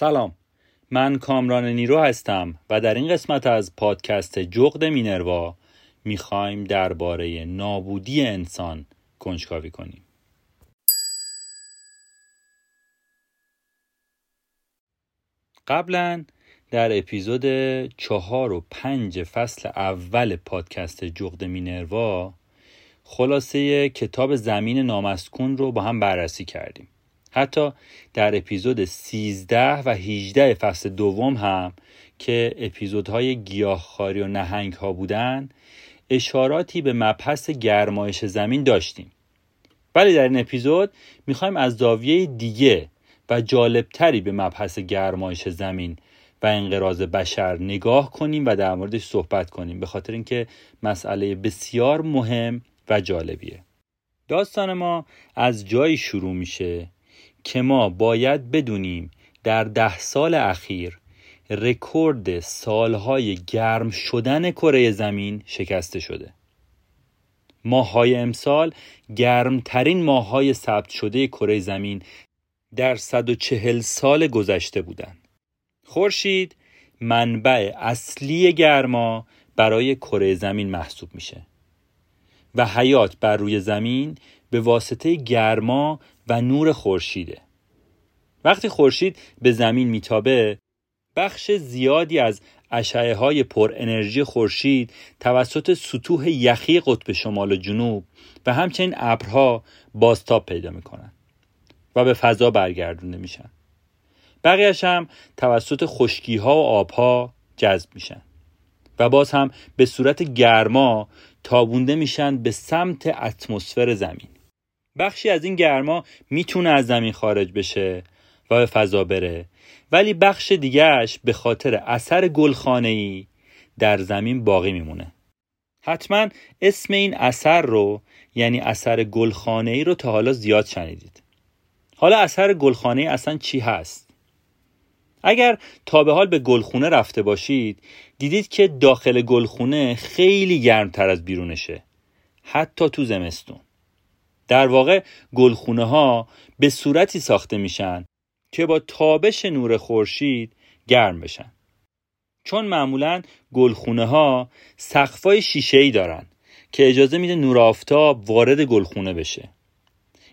سلام. من کامران نیرو هستم و در این قسمت از پادکست جغد مینروا می‌خوایم درباره نابودی انسان کنجکاوی کنیم. قبلا در اپیزود چهار و پنج فصل اول پادکست جغد مینروا خلاصه کتاب زمین نامسکون رو با هم بررسی کردیم. حتی در اپیزود 13 و 18 فصل دوم هم که اپیزودهای گیاهخواری و نهنگ ها بودن اشاراتی به مبحث گرمایش زمین داشتیم. ولی در این اپیزود می‌خوایم از زاویه دیگه و جالبتری به مبحث گرمایش زمین و انقراض بشر نگاه کنیم و در موردش صحبت کنیم به خاطر اینکه مسئله بسیار مهم و جالبیه. داستان ما از جایی شروع میشه که ما باید بدونیم در ده سال اخیر رکورد سالهای گرم شدن کره زمین شکسته شده ماهای امسال گرمترین ماهای ثبت شده کره زمین در 140 سال گذشته بودند. خورشید منبع اصلی گرما برای کره زمین محسوب میشه و حیات بر روی زمین به واسطه گرما و نور خورشیده. وقتی خورشید به زمین میتابه بخش زیادی از اشعه های پر انرژی خورشید توسط سطوح یخی قطب شمال و جنوب و همچنین ابرها بازتاب پیدا می‌کنن و به فضا برگردونده میشن. بقیهش هم توسط خشکی ها و آبها جذب میشن و باز هم به صورت گرما تابونده میشن به سمت اتمسفر زمین. بخشی از این گرما می‌تونه از زمین خارج بشه و به فضا بره. ولی بخش دیگهش به خاطر اثر گلخانه ای در زمین باقی میمونه. حتما اسم این اثر رو یعنی اثر گلخانه ای رو تا حالا زیاد شنیدید. حالا اثر گلخانه ای اصلا چی هست؟ اگر تا به حال به گلخونه رفته باشید دیدید که داخل گلخونه خیلی گرمتر از بیرونشه. حتی تو زمستون. در واقع گلخونه ها به صورتی ساخته میشن که با تابش نور خورشید گرم بشن. چون معمولا گلخونه ها سقفای شیشه ای دارن که اجازه میده نور آفتاب وارد گلخونه بشه.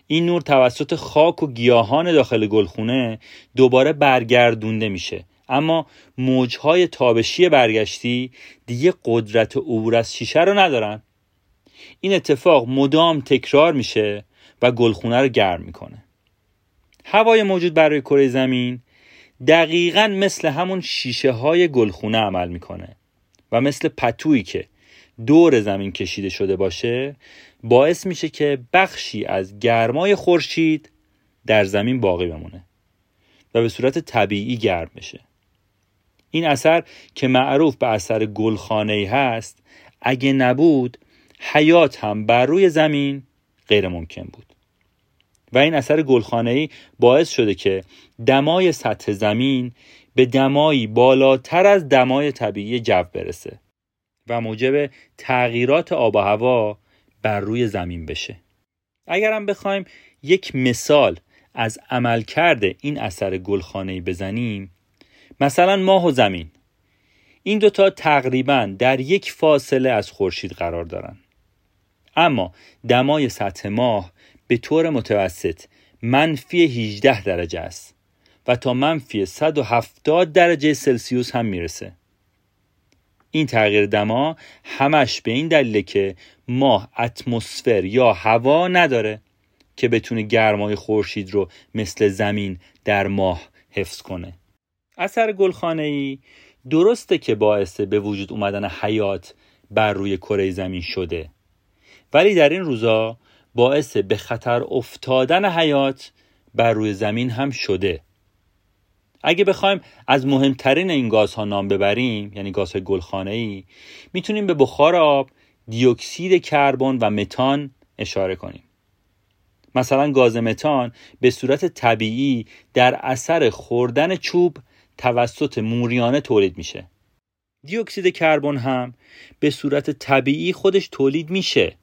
این نور توسط خاک و گیاهان داخل گلخونه دوباره برگردونده میشه. اما موجهای تابشی برگشتی دیگه قدرت عبور از شیشه رو ندارن. این اتفاق مدام تکرار میشه و گلخونه رو گرم می‌کنه. هوای موجود برای کره زمین دقیقا مثل همون شیشه های گلخونه عمل می‌کنه و مثل پتویی که دور زمین کشیده شده باشه باعث میشه که بخشی از گرمای خورشید در زمین باقی بمونه و به صورت طبیعی گرم بشه. این اثر که معروف به اثر گلخانه ای هست اگه نبود حیات هم بر روی زمین غیر ممکن بود. و این اثر گلخانه ای باعث شده که دمای سطح زمین به دمایی بالاتر از دمای طبیعی جو برسه و موجب تغییرات آب و هوا بر روی زمین بشه. اگرم بخوایم یک مثال از عملکرد این اثر گلخانه بزنیم مثلا ماه و زمین. این دوتا تقریبا در یک فاصله از خورشید قرار دارن. اما دمای سطح ماه به طور متوسط منفی 18 درجه است و تا منفی 170 درجه سلسیوس هم می‌رسه. این تغییر دما همش به این دلیله که ماه اتمسفر یا هوا نداره که بتونه گرمای خورشید رو مثل زمین در ماه حفظ کنه. اثر گلخانه ای درسته که باعث به وجود اومدن حیات بر روی کره زمین شده. ولی در این روزا باعث به خطر افتادن حیات بر روی زمین هم شده. اگه بخوایم از مهمترین این گازها نام ببریم یعنی گازهای گلخانه ای می‌تونیم به بخار آب دیوکسید کربن و متان اشاره کنیم. مثلا گاز متان به صورت طبیعی در اثر خوردن چوب توسط موریانه تولید میشه. دیوکسید کربن هم به صورت طبیعی خودش تولید میشه.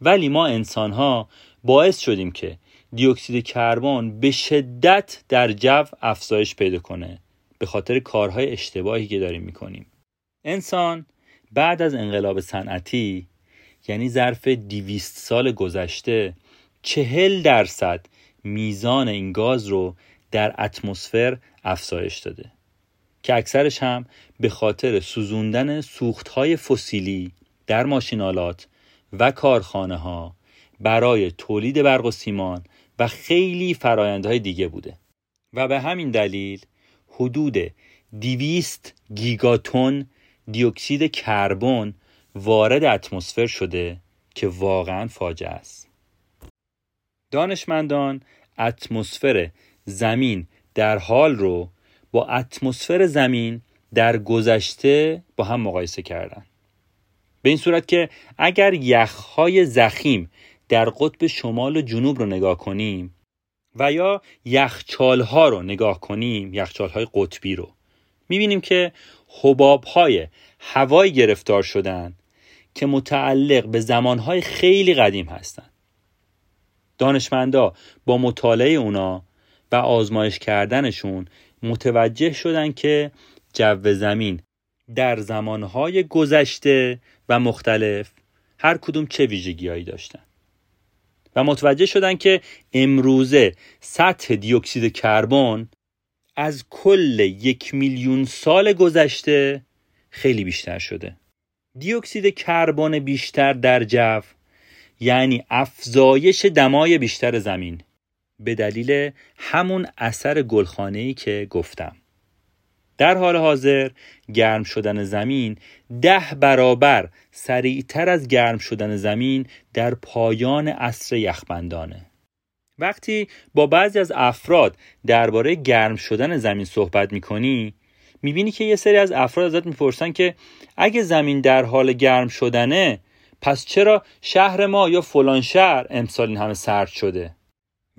ولی ما انسان ها باعث شدیم که دیوکسید کربن به شدت در جو افزایش پیدا کنه به خاطر کارهای اشتباهی که داریم می‌کنیم. انسان بعد از انقلاب صنعتی یعنی ظرف دیویست سال گذشته چهل درصد میزان این گاز رو در اتمسفر افزایش داده که اکثرش هم به خاطر سوزوندن سوختهای فسیلی در ماشینالات و کارخانه ها برای تولید برق و سیمان و خیلی فرایندهای دیگه بوده. و به همین دلیل حدود 200 گیگاتون دیوکسید کربن وارد اتمسفر شده که واقعا فاجعه است. دانشمندان اتمسفر زمین در حال رو با اتمسفر زمین در گذشته با هم مقایسه کردن. به این صورت که اگر یخهای زخیم در قطب شمال و جنوب رو نگاه کنیم و یا یخچالها رو نگاه کنیم یخچالهای قطبی رو می‌بینیم که حبابهای هوایی گرفتار شدن که متعلق به زمانهای خیلی قدیم هستند. دانشمندا با مطالعه اونا و آزمایش کردنشون متوجه شدن که جو زمین در زمانهای گذشته و مختلف هر کدوم چه ویژگیهایی داشتن. و متوجه شدن که امروزه سطح دیوکسید کربن از کل یک میلیون سال گذشته خیلی بیشتر شده. دیوکسید کربن بیشتر در جو یعنی افزایش دمای بیشتر زمین به دلیل همون اثر گلخانه‌ای که گفتم. در حال حاضر گرم شدن زمین ده برابر سریعتر از گرم شدن زمین در پایان عصر یخبندانه. وقتی با بعضی از افراد درباره گرم شدن زمین صحبت می‌کنی می‌بینی که یه سری از افراد ازت می‌پرسن که اگه زمین در حال گرم شدنه پس چرا شهر ما یا فلان شهر امسال این همه سرد شده؟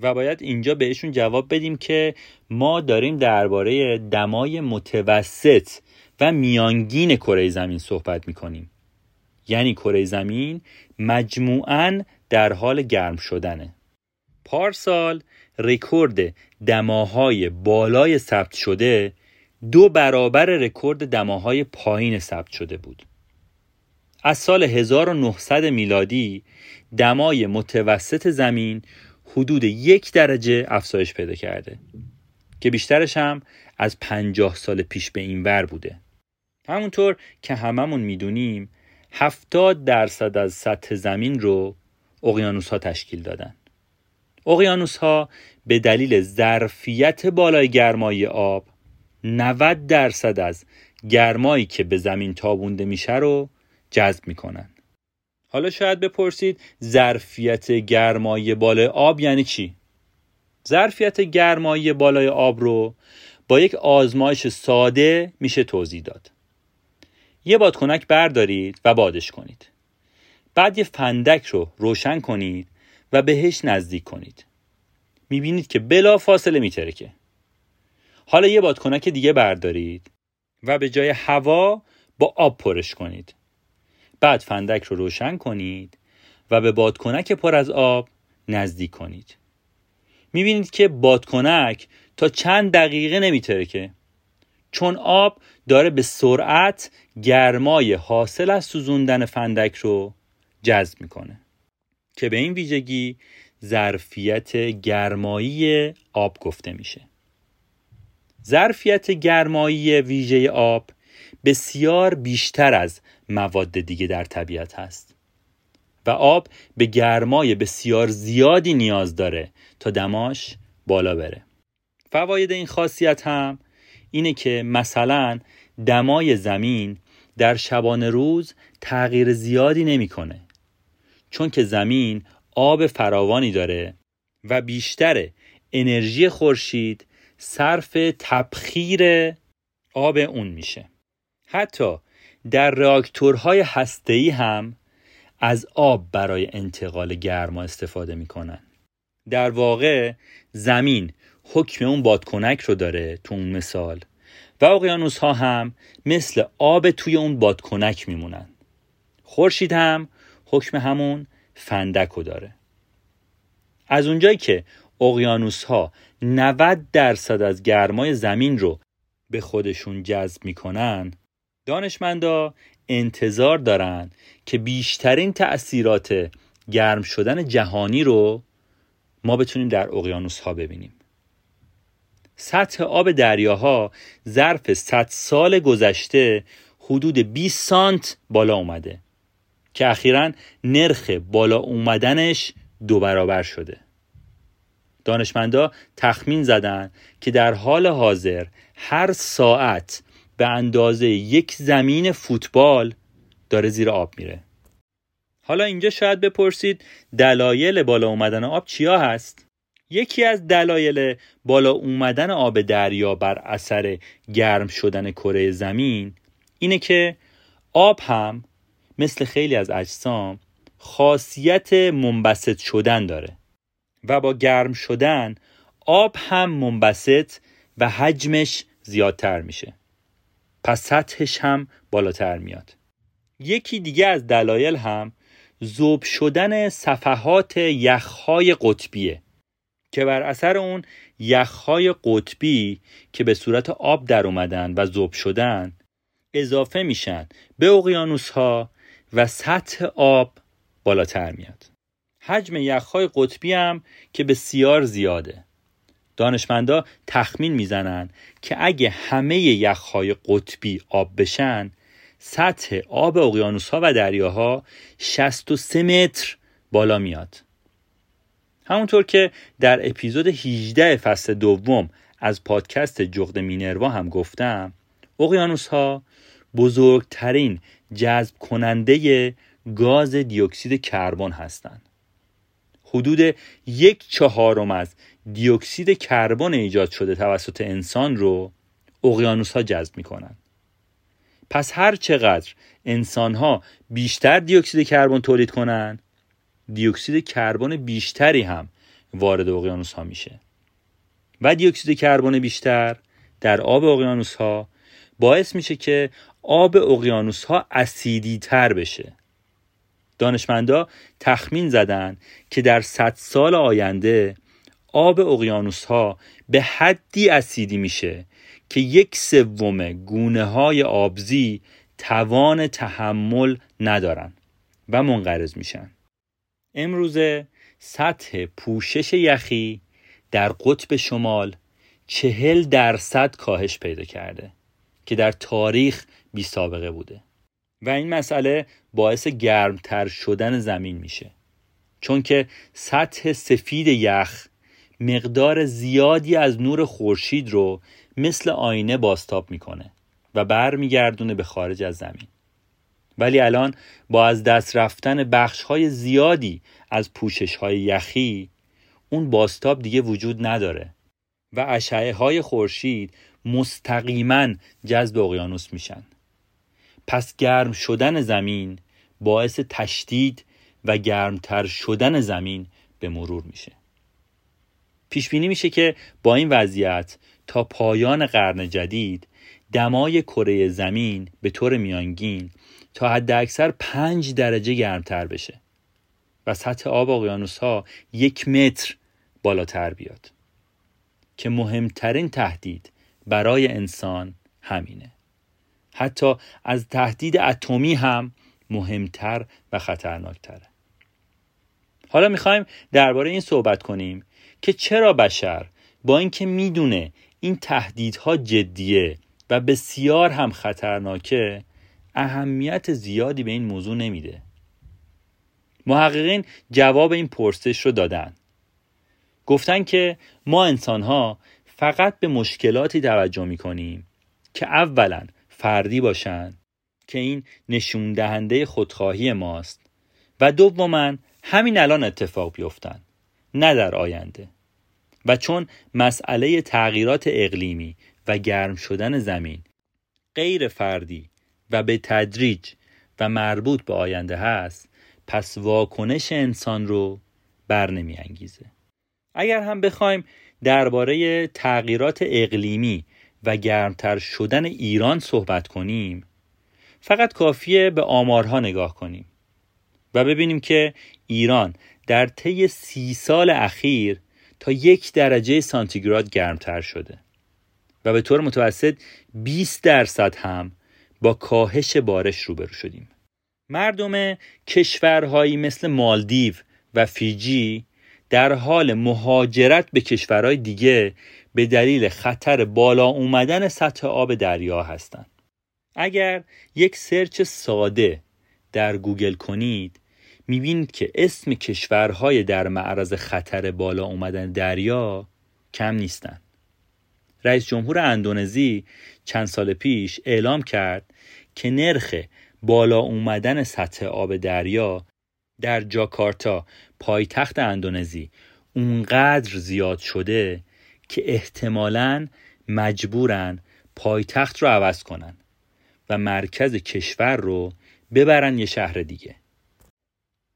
و باید اینجا بهشون جواب بدیم که ما داریم درباره دمای متوسط و میانگین کره زمین صحبت می‌کنیم. یعنی کره زمین مجموعاً در حال گرم شدنه. پارسال رکورد دماهای بالای ثبت شده دو برابر رکورد دماهای پایین ثبت شده بود. از سال 1900 میلادی دمای متوسط زمین حدود یک درجه افزایش پیدا کرده که بیشترش هم از پنجاه سال پیش به این ور بوده. همونطور که هممون می‌دونیم هفتاد درصد از سطح زمین رو اقیانوس ها تشکیل دادن. اقیانوس ها به دلیل ظرفیت بالای گرمایی آب 90 درصد از گرمایی که به زمین تابونده میشه رو جذب می‌کنن. حالا شاید بپرسید ظرفیت گرمایی بالای آب یعنی چی؟ ظرفیت گرمایی بالای آب رو با یک آزمایش ساده میشه توضیح داد. یه بادکنک بردارید و بادش کنید. بعد یه فندک رو روشن کنید و بهش نزدیک کنید. می‌بینید که بلا فاصله میترکه. حالا یه بادکنک دیگه بردارید و به جای هوا با آب پرش کنید. بعد فندک رو روشن کنید و به بادکنک پر از آب نزدیک کنید. می‌بینید که بادکنک تا چند دقیقه نمیترکه. چون آب داره به سرعت گرمای حاصل از سوزوندن فندک رو جذب می‌کنه که به این ویژگی ظرفیت گرمایی آب گفته میشه. ظرفیت گرمایی ویژه آب بسیار بیشتر از مواد دیگه در طبیعت هست. و آب به گرمای بسیار زیادی نیاز داره تا دماش بالا بره. فواید این خاصیت هم اینه که مثلا دمای زمین در شبانه روز تغییر زیادی نمی‌کنه چون که زمین آب فراوانی داره و بیشتر انرژی خورشید صرف تبخیر آب اون میشه. حتی در راکتورهای هسته‌ای هم از آب برای انتقال گرما استفاده می‌کنن. در واقع زمین حکم اون بادکنک رو داره تو اون مثال و اقیانوس ها هم مثل آب توی اون بادکنک میمونن. خورشید هم حکم همون فندک رو داره. از اونجایی که اقیانوس ها 90 درصد از گرمای زمین رو به خودشون جذب می‌کنن دانشمندا انتظار دارن که بیشترین تأثیرات گرم شدن جهانی رو ما بتونیم در اقیانوس ها ببینیم. سطح آب دریاها ظرف 100 سال گذشته حدود 20 سانت بالا اومده که اخیرا نرخ بالا اومدنش دو برابر شده. دانشمندا تخمین زدن که در حال حاضر هر ساعت به اندازه یک زمین فوتبال داره زیر آب میره حالا اینجا شاید بپرسید دلایل بالا اومدن آب چیا هست؟ یکی از دلایل بالا اومدن آب دریا بر اثر گرم شدن کره زمین اینه که آب هم مثل خیلی از اجسام خاصیت منبسط شدن داره و با گرم شدن آب هم منبسط و حجمش زیادتر میشه پس سطحش هم بالاتر میاد. یکی دیگه از دلایل هم زوب شدن صفحات یخهای قطبیه که بر اثر اون یخهای قطبی که به صورت آب در اومدن و زوب شدن اضافه میشن به اقیانوس ها و سطح آب بالاتر میاد. حجم یخهای قطبی هم که بسیار زیاده. دانشمندا تخمین می‌زنن که اگه همه یخهای قطبی آب بشن سطح آب اقیانوس ها و دریاها 63 متر بالا میاد همونطور که در اپیزود 18 فصل دوم از پادکست جغد مینروا هم گفتم اقیانوس ها بزرگترین جذب کننده گاز دیوکسید کربن هستند. حدود یک چهارم از دیوکسید کربن ایجاد شده توسط انسان رو اقیانوس ها جذب می کنند. پس هر چقدر انسان ها بیشتر دیوکسید کربن تولید کنند دیوکسید کربن بیشتری هم وارد اقیانوس ها میشه و دیوکسید کربن بیشتر در آب اقیانوس ها باعث میشه که آب اقیانوس ها اسیدی تر بشه دانشمندا تخمین زدن که در 100 سال آینده آب اقیانوس ها به حدی اسیدی میشه که یک سوم گونه های آبزی توان تحمل ندارن و منقرض میشن. امروزه سطح پوشش یخی در قطب شمال چهل درصد کاهش پیدا کرده که در تاریخ بی سابقه بوده. و این مسئله باعث گرمتر شدن زمین میشه. چون که سطح سفید یخ مقدار زیادی از نور خورشید رو مثل آینه باستاب می‌کنه و برمیگردونه به خارج از زمین. ولی الان با از دست رفتن بخش های زیادی از پوشش های یخی اون باستاب دیگه وجود نداره و اشعه های خورشید مستقیما جذب اقیانوس میشن. پس گرم شدن زمین باعث تشدید و گرمتر شدن زمین به مرور میشه. پیش بینی میشه که با این وضعیت تا پایان قرن جدید دمای کره زمین به طور میانگین تا حد اکثر پنج درجه گرمتر بشه و سطح آب اقیانوس ها یک متر بالاتر بیاد که مهمترین تهدید برای انسان همینه. حتی از تهدید اتمی هم مهمتر و خطرناکتره. حالا می‌خوایم درباره این صحبت کنیم که چرا بشر با اینکه می‌دونه این تهدیدها جدیه و بسیار هم خطرناکه اهمیت زیادی به این موضوع نمیده. محققین جواب این پرسش رو دادن. گفتن که ما انسان ها فقط به مشکلاتی توجه می کنیم که اولا فردی باشند که این نشون دهنده خودخواهی ماست و دوما همین الان اتفاق بیفتن نه در آینده و چون مسئله تغییرات اقلیمی و گرم شدن زمین غیر فردی و به تدریج و مربوط به آینده هست پس واکنش انسان رو بر نمی انگیزه. اگر هم بخوایم درباره تغییرات اقلیمی و گرمتر شدن ایران صحبت کنیم فقط کافیه به آمارها نگاه کنیم و ببینیم که ایران در طی سی سال اخیر تا یک درجه سانتیگراد گرمتر شده و به طور متوسط 20 درصد هم با کاهش بارش روبرو شدیم. مردم کشورهایی مثل مالدیو و فیجی در حال مهاجرت به کشورهای دیگه به دلیل خطر بالا اومدن سطح آب دریا هستند. اگر یک search ساده در گوگل کنید می‌بینید که اسم کشورهای در معرض خطر بالا اومدن دریا کم نیستند. رئیس جمهور اندونزی چند سال پیش اعلام کرد که نرخ بالا اومدن سطح آب دریا در جاکارتا پایتخت اندونزی اونقدر زیاد شده که احتمالا مجبورن پایتخت رو عوض کنن و مرکز کشور رو ببرن یه شهر دیگه.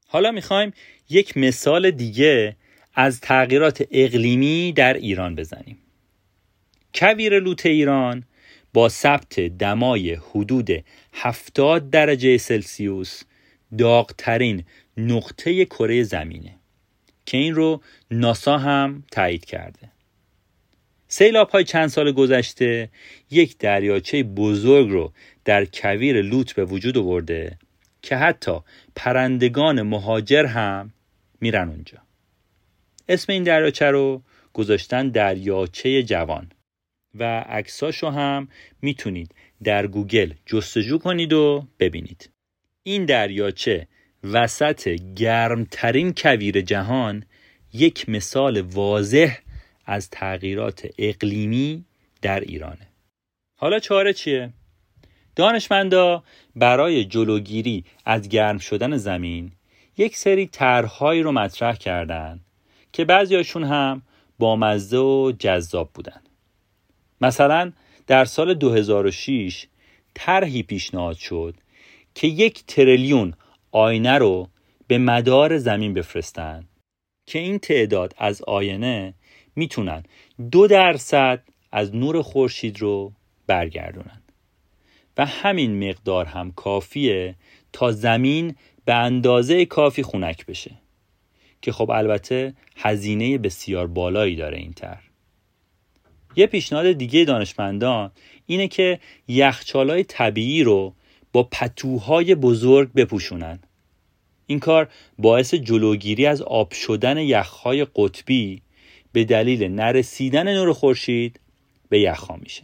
حالا می‌خوایم یک مثال دیگه از تغییرات اقلیمی در ایران بزنیم. کویر لوت ایران با ثبت دمای حدود 70 درجه سلسیوس داغترین نقطه کره زمینه که این رو ناسا هم تایید کرده. سیلاب های چند سال گذشته یک دریاچه بزرگ رو در کویر لوت به وجود آورده که حتی پرندگان مهاجر هم میرن اونجا. اسم این دریاچه رو گذاشتن دریاچه جوان و عکساشو هم می‌تونید در گوگل جستجو کنید و ببینید. این دریاچه وسط گرمترین کویر جهان یک مثال واضح از تغییرات اقلیمی در ایرانه حالا چاره چیه؟ دانشمندا برای جلوگیری از گرم شدن زمین یک سری طرحهایی رو مطرح کردند که بعضیاشون هم بامزه و جذاب بودن مثلا در سال 2006 طرحی پیشنهاد شد که یک تریلیون آینه رو به مدار زمین بفرستن که این تعداد از آینه می‌تونن دو درصد از نور خورشید رو برگردونن. و همین مقدار هم کافیه تا زمین به اندازه کافی خونک بشه که خب البته هزینه بسیار بالایی داره این تر یه پیشنهاد دیگه دانشمندان اینه که یخچالای طبیعی رو با پتوهای بزرگ بپوشونن. این کار باعث جلوگیری از آب شدن یخهای قطبی به دلیل نرسیدن نور خورشید به یخها میشه.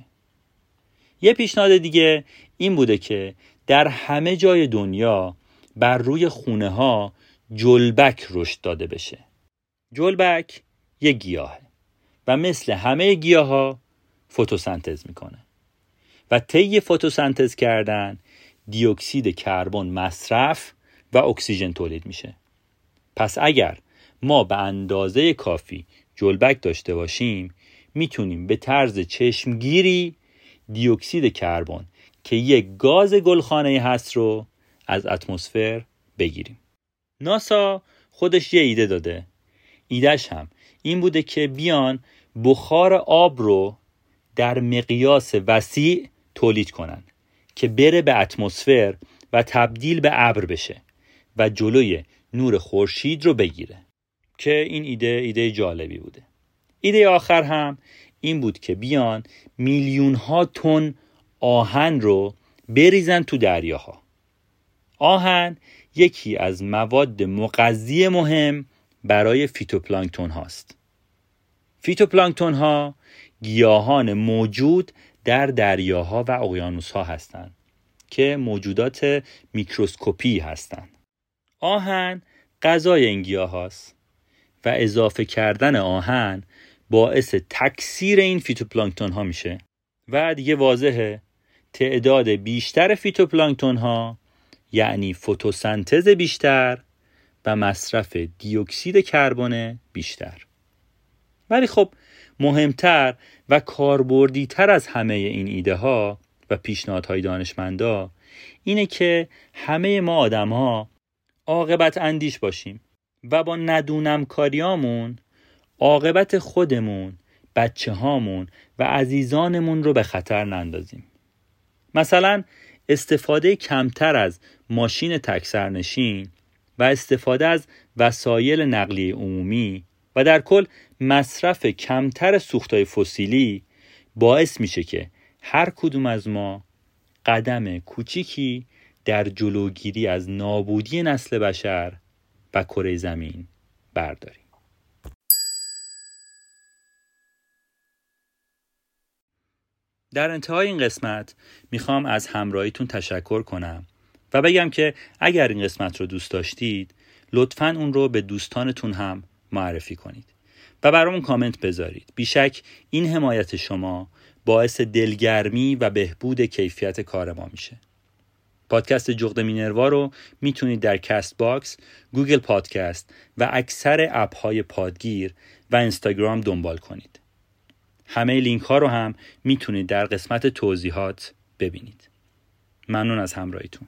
یه پیشنهاد دیگه این بوده که در همه جای دنیا بر روی خونه ها جلبک رشد داده بشه. جلبک یه گیاهه و مثل همه گیاه ها فتوسنتز می‌کنه و طی فتوسنتز کردن دیوکسید کربن مصرف و اکسیژن تولید میشه. پس اگر ما به اندازه کافی جلبک داشته باشیم می‌تونیم به طرز چشمگیری دیوکسید کربن که یک گاز گلخانه هست رو از اتمسفر بگیریم. ناسا خودش یه ایده داده. ایدهش هم این بوده که بیان بخار آب رو در مقیاس وسیع تولید کنن که بره به اتمسفر و تبدیل به ابر بشه و جلوی نور خورشید رو بگیره. که این ایده ایده جالبی بوده. ایده آخر هم این بود که بیان میلیون ها تن آهن رو بریزن تو دریاها. آهن یکی از مواد مغذی مهم برای فیتوپلانکتون هاست. فیتوپلانکتون ها گیاهان موجود در دریاها و اقیانوس ها هستند که موجودات میکروسکوپی هستند آهن غذای این گیاه هاست و اضافه کردن آهن باعث تکثیر این فیتوپلانکتون ها میشه. و دیگه واضحه تعداد بیشتر فیتوپلانکتون ها یعنی فتوسنتز بیشتر و مصرف دیوکسید کربن بیشتر. ولی خب مهمتر و کاربردی تر از همه این ایده ها و پیشنهادهای دانشمندا اینه که همه ما آدم ها عاقبت اندیش باشیم. و با ندونم کاریامون عاقبت خودمون بچه هامون و عزیزانمون رو به خطر نندازیم. مثلا استفاده کمتر از ماشین تکسرنشین و استفاده از وسایل نقلیه عمومی و در کل مصرف کمتر سوختای فسیلی باعث میشه که هر کدوم از ما قدم کوچیکی در جلوگیری از نابودی نسل بشر و کره زمین برداریم. در انتهای این قسمت می‌خوام از همراهیتون تشکر کنم و بگم که اگر این قسمت رو دوست داشتید لطفا اون رو به دوستانتون هم معرفی کنید و برامون کامنت بذارید. بیشک این حمایت شما باعث دلگرمی و بهبود کیفیت کار ما میشه. پادکست جغد مینروا رو می‌تونید در Castbox، Google Podcast و اکثر app های پادگیر و اینستاگرام دنبال کنید. همه لینک ها رو هم می‌تونید در قسمت توضیحات ببینید. ممنون از همراهیتون.